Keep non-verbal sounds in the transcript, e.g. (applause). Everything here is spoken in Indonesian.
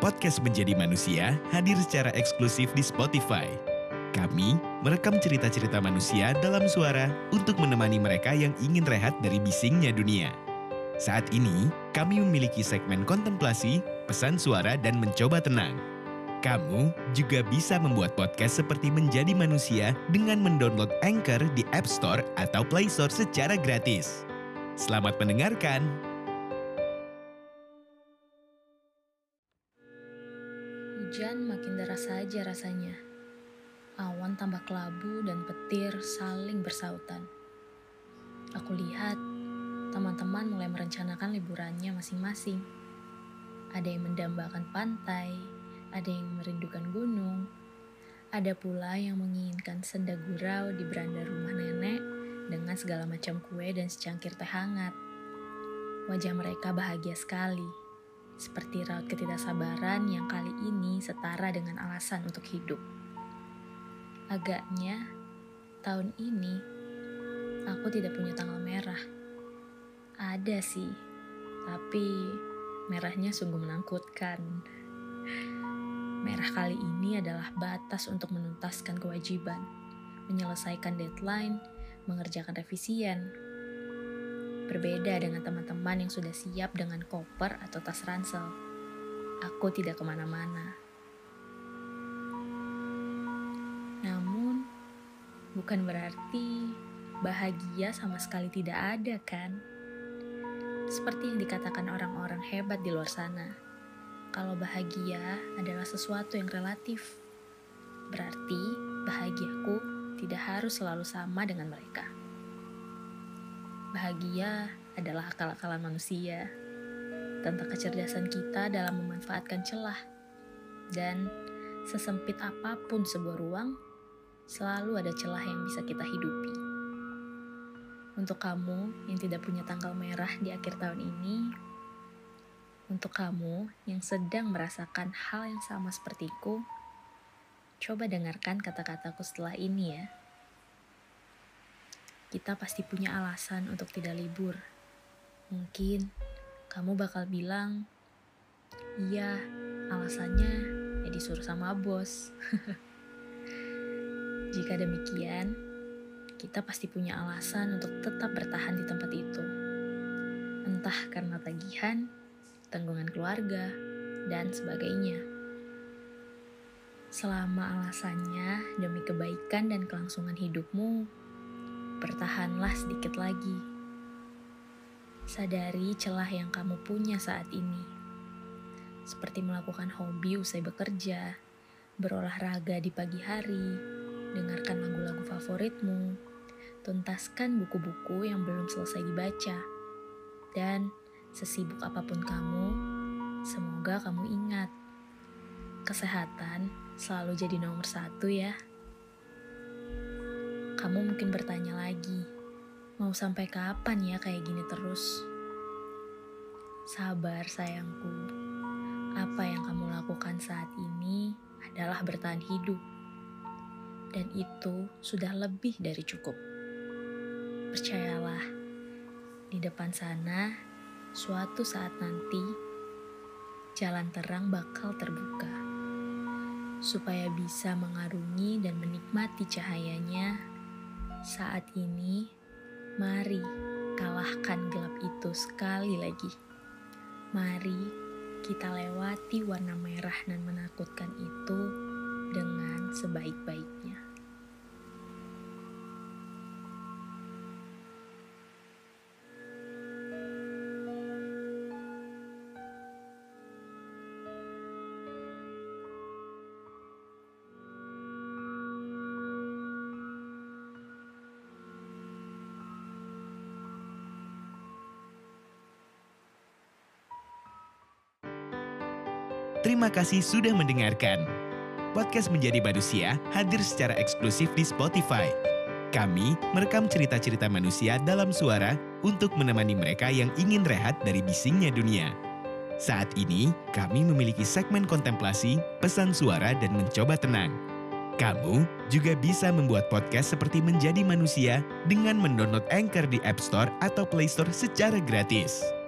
Podcast Menjadi Manusia hadir secara eksklusif di Spotify. Kami merekam cerita-cerita manusia dalam suara untuk menemani mereka yang ingin rehat dari bisingnya dunia. Saat ini, kami memiliki segmen kontemplasi, pesan suara, dan mencoba tenang. Kamu juga bisa membuat podcast seperti Menjadi Manusia dengan mendownload Anchor di App Store atau Play Store secara gratis. Selamat mendengarkan! Hujan makin deras saja rasanya. Awan tambah kelabu dan petir saling bersautan. Aku lihat teman-teman mulai merencanakan liburannya masing-masing. Ada yang mendambakan pantai, ada yang merindukan gunung, ada pula yang menginginkan senda gurau di beranda rumah nenek dengan segala macam kue dan secangkir teh hangat. Wajah mereka bahagia sekali seperti raut ketidaksabaran yang kali ini setara dengan alasan untuk hidup. Agaknya, tahun ini aku tidak punya tanggal merah. Ada sih, tapi merahnya sungguh menakutkan. Merah kali ini adalah batas untuk menuntaskan kewajiban, menyelesaikan deadline, mengerjakan revisian, Berbeda dengan teman-teman yang sudah siap dengan koper atau tas ransel. Aku tidak ke mana-mana. Namun, bukan berarti bahagia sama sekali tidak ada kan? Seperti yang dikatakan orang-orang hebat di luar sana. Kalau bahagia adalah sesuatu yang relatif. Berarti bahagiaku tidak harus selalu sama dengan mereka. Bahagia adalah akal-akalan manusia, tentang kecerdasan kita dalam memanfaatkan celah. Dan sesempit apa pun sebuah ruang, selalu ada celah yang bisa kita hidupi. Untuk kamu yang tidak punya tanggal merah di akhir tahun ini, untuk kamu yang sedang merasakan hal yang sama sepertiku, coba dengarkan kata-kataku setelah ini ya kita pasti punya alasan untuk tidak libur. Mungkin kamu bakal bilang, iya, alasannya ya disuruh sama bos. (laughs) Jika demikian, kita pasti punya alasan untuk tetap bertahan di tempat itu. Entah karena tagihan, tanggungan keluarga, dan sebagainya. Selama alasannya demi kebaikan dan kelangsungan hidupmu, bertahanlah sedikit lagi. Sadari celah yang kamu punya saat ini, seperti melakukan hobi usai bekerja, berolahraga di pagi hari, dengarkan lagu-lagu favoritmu, tuntaskan buku-buku yang belum selesai dibaca, dan sesibuk apa pun kamu, semoga kamu ingat kesehatan selalu jadi nomor satu ya. Kamu mungkin bertanya lagi, mau sampai kapan ya kayak gini terus? Sabar sayangku, apa yang kamu lakukan saat ini adalah bertahan hidup. Dan itu sudah lebih dari cukup. Percayalah, di depan sana, suatu saat nanti, jalan terang bakal terbuka. Supaya bisa mengarungi dan menikmati cahayanya saat ini, mari kalahkan gelap itu sekali lagi. Mari kita lewati warna merah dan menakutkan itu dengan sebaik-baiknya. Terima kasih sudah mendengarkan. Podcast Menjadi Manusia hadir secara eksklusif di Spotify. Kami merekam cerita-cerita manusia dalam suara untuk menemani mereka yang ingin rehat dari bisingnya dunia. Saat ini, kami memiliki segmen kontemplasi, pesan suara, dan mencoba tenang. Kamu juga bisa membuat podcast seperti Menjadi Manusia dengan mendownload Anchor di App Store atau Play Store secara gratis.